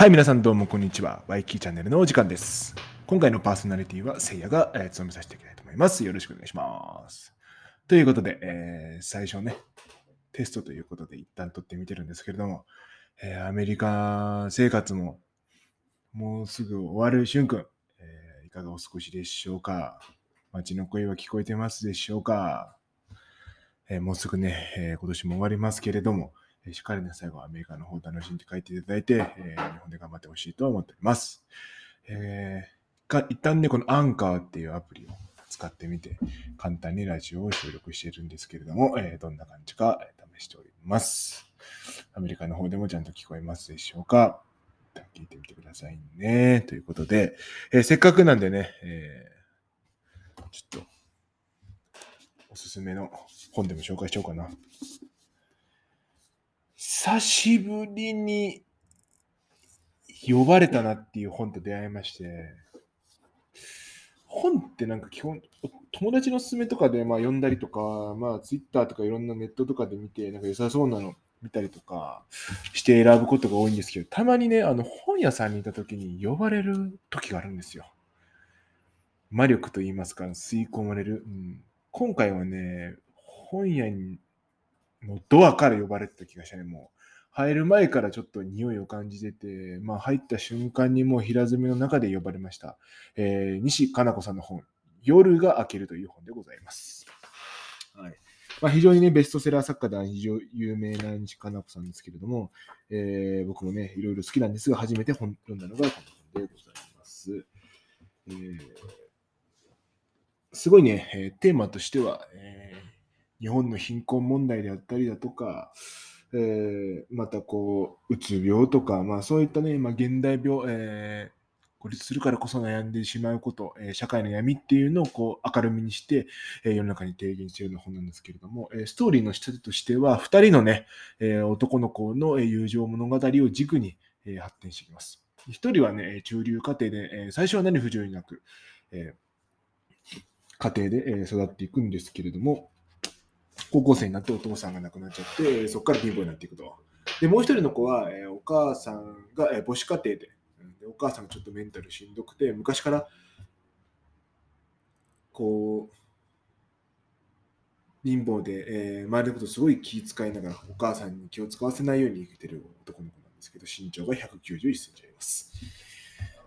はい、皆さんどうもこんにちは。ワイキーチャンネルのお時間です。今回のパーソナリティはせいやが、えー務めさせていきたいと思います。よろしくお願いします。ということで、えー最初ね、テストということで一旦撮ってみてるんですけれども、えーアメリカ生活ももうすぐ終わるしゅんくん、えーいかがお過ごしでしょうか？街の声は聞こえてますでしょうか、えーもうすぐね、えー今年も終わりますけれども、えしっかりね、最後はアメリカの方を楽しんで帰っていただいて、えー日本で頑張ってほしいと思っております。えーか一旦ね、このアンカーっていうアプリを使ってみて、簡単にラジオを収録しているんですけれども、えーどんな感じか試しております。アメリカの方でもちゃんと聞こえますでしょうか？一旦聞いてみてくださいね。ということで、えーせっかくなんでね、えーちょっと、おすすめの本でも紹介しようかな。久しぶりに呼ばれたなっていう本と出会いまして、本ってなんか基本、友達の勧めとかでまあ読んだりとか、まあツイッターとかいろんなネットとかで見て、なんか良さそうなの見たりとかして選ぶことが多いんですけど、たまにね、あの本屋さんにいた時に呼ばれる時があるんですよ。魔力と言いますか、吸い込まれる。うん、今回はね、本屋にのドアから呼ばれてた気がしたね、もう。入る前からちょっと匂いを感じてて、まあ入った瞬間にもう平積みの中で呼ばれました。えー西加奈子さんの本、夜が明けるという本でございます。はい。まあ、非常にね、ベストセラー作家では非常有名な西加奈子さんですけれども、えー僕もね、いろいろ好きなんですが、初めて本読んだのがこの本でございます。えーすごいね、えーテーマとしては、えー日本の貧困問題であったりだとか、えーまたこう、うつ病とか、まあそういったね、まあ現代病、えー孤立するからこそ悩んでしまうこと、え社会の闇っていうのをこう明るみにして、え世の中に提言しているような本なんですけれども、えストーリーの仕立てとしては、二人のね、え男の子の友情物語を軸に、え発展していきます。一人はね、中流家庭で、え最初は何不自由なく、え家庭で育っていくんですけれども、高校生になってお父さんが亡くなっちゃって、そこから貧乏になっていくと。で、もう一人の子は、えーお母さんが、えー母子家庭でうんで、お母さんがちょっとメンタルしんどくて、昔から、こう、貧乏で、えー周りのことすごい気遣いながら、お母さんに気を使わせないように生きてる男の子なんですけど、身長が191センチあります。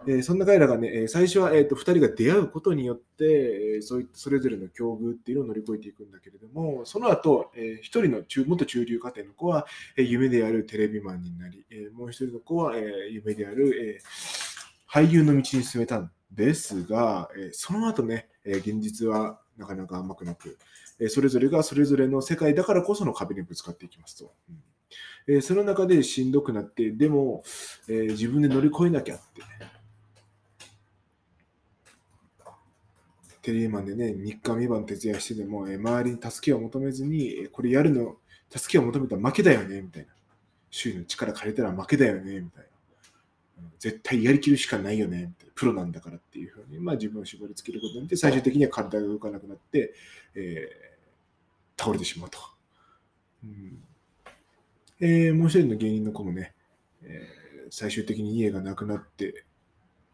えそんな彼らがね、最初は、えー、と2人が出会うことによって、えそういったそれぞれの境遇っていうのを乗り越えていくんだけれども、その後、え、1人の中元中流家庭の子は、え夢であるテレビマンになり、えもう1人の子は、え夢である、え俳優の道に進めたんですが、えその後ね、え現実はなかなか甘くなく、えそれぞれがそれぞれの世界だからこその壁にぶつかっていきますと。うんえその中でしんどくなって、でも、え自分で乗り越えなきゃって。テレビマンでね、3日三晩徹夜してでも、え周りに助けを求めずに、えこれやるの、助けを求めたら負けだよね、みたいな。周囲の力借りたら負けだよね、みたいな。絶対やりきるしかないよね、みたいなプロなんだからっていうふうに、まあ、自分を絞りつけることによって、最終的には体が動かなくなって、えー倒れてしまうと。うんえーもう一人の芸人の子もね、えー最終的に家がなくなって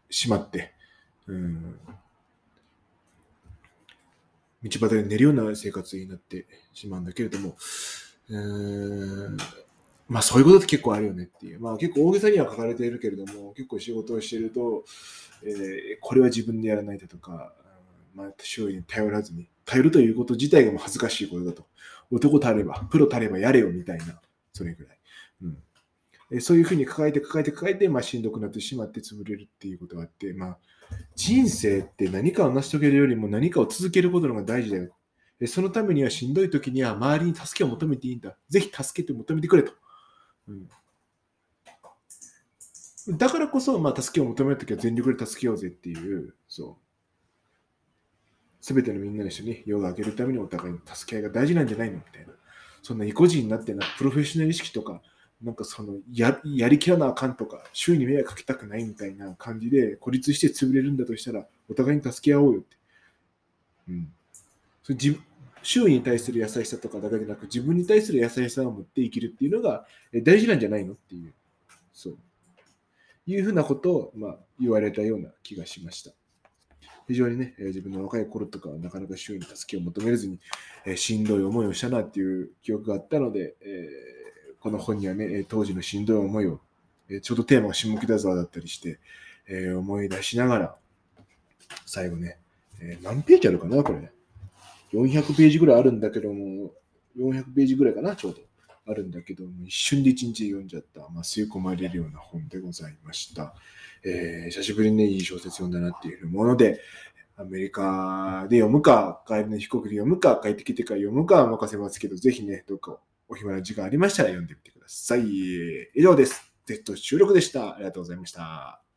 しまって、うん、道端で寝るような生活になってしまうんだけれども、うーまあそういうことって結構あるよねっていう。まあ結構大げさには書かれているけれども、結構仕事をしていると、えーこれは自分でやらないだとか、まあ周囲に頼らずに、頼るということ自体がもう恥ずかしいことだと。男たれば、プロたればやれよみたいな、それぐらい。うんえーそういうふうに抱えて抱えて抱えて、まあ、しんどくなってしまって潰れるっていうことがあって、まあ、人生って何かを成し遂げるよりも何かを続けることのが大事だよ。そのためにはしんどい時には周りに助けを求めていいんだ。ぜひ助けて求めてくれと。うん、だからこそ、まあ、助けを求めるときは全力で助けようぜっていう、そう。すべてのみんなの人に夜が明けるためにお互いの助け合いが大事なんじゃないのみたいな。そんな意固地になってな、プロフェッショナル意識とか、なんかそのややりきらなあかんとか、周囲に迷惑かけたくないみたいな感じで孤立して潰れるんだとしたら、お互いに助け合おうよって。うん。それ自分周囲に対する優しさとかだけでなく、自分に対する優しさを持って生きるっていうのがえ大事なんじゃないのっていう。そう。いうふうなことを、まあ、言われたような気がしました。非常にね、え自分の若い頃とかはなかなか周囲に助けを求めれずに、えしんどい思いをしたなっていう記憶があったので、えこの本にはね、当時のしんどい思いを、ちょうどテーマが下北沢だったりして、え思い出しながら、最後ね、え何ページあるかな、これ。400ページぐらいあるんだけども、400ページぐらいかな、ちょうど。あるんだけども、一瞬で一日読んじゃった、まあ、吸い込まれるような本でございました。えー、久しぶりにね、いい小説読んだなっていうもので、アメリカで読むか、帰りの飛行機で読むか、帰ってきてから読むかは任せますけど、ぜひね、どっかお暇な時間ありましたら読んでみてください。以上です。テスト収録でした。ありがとうございました。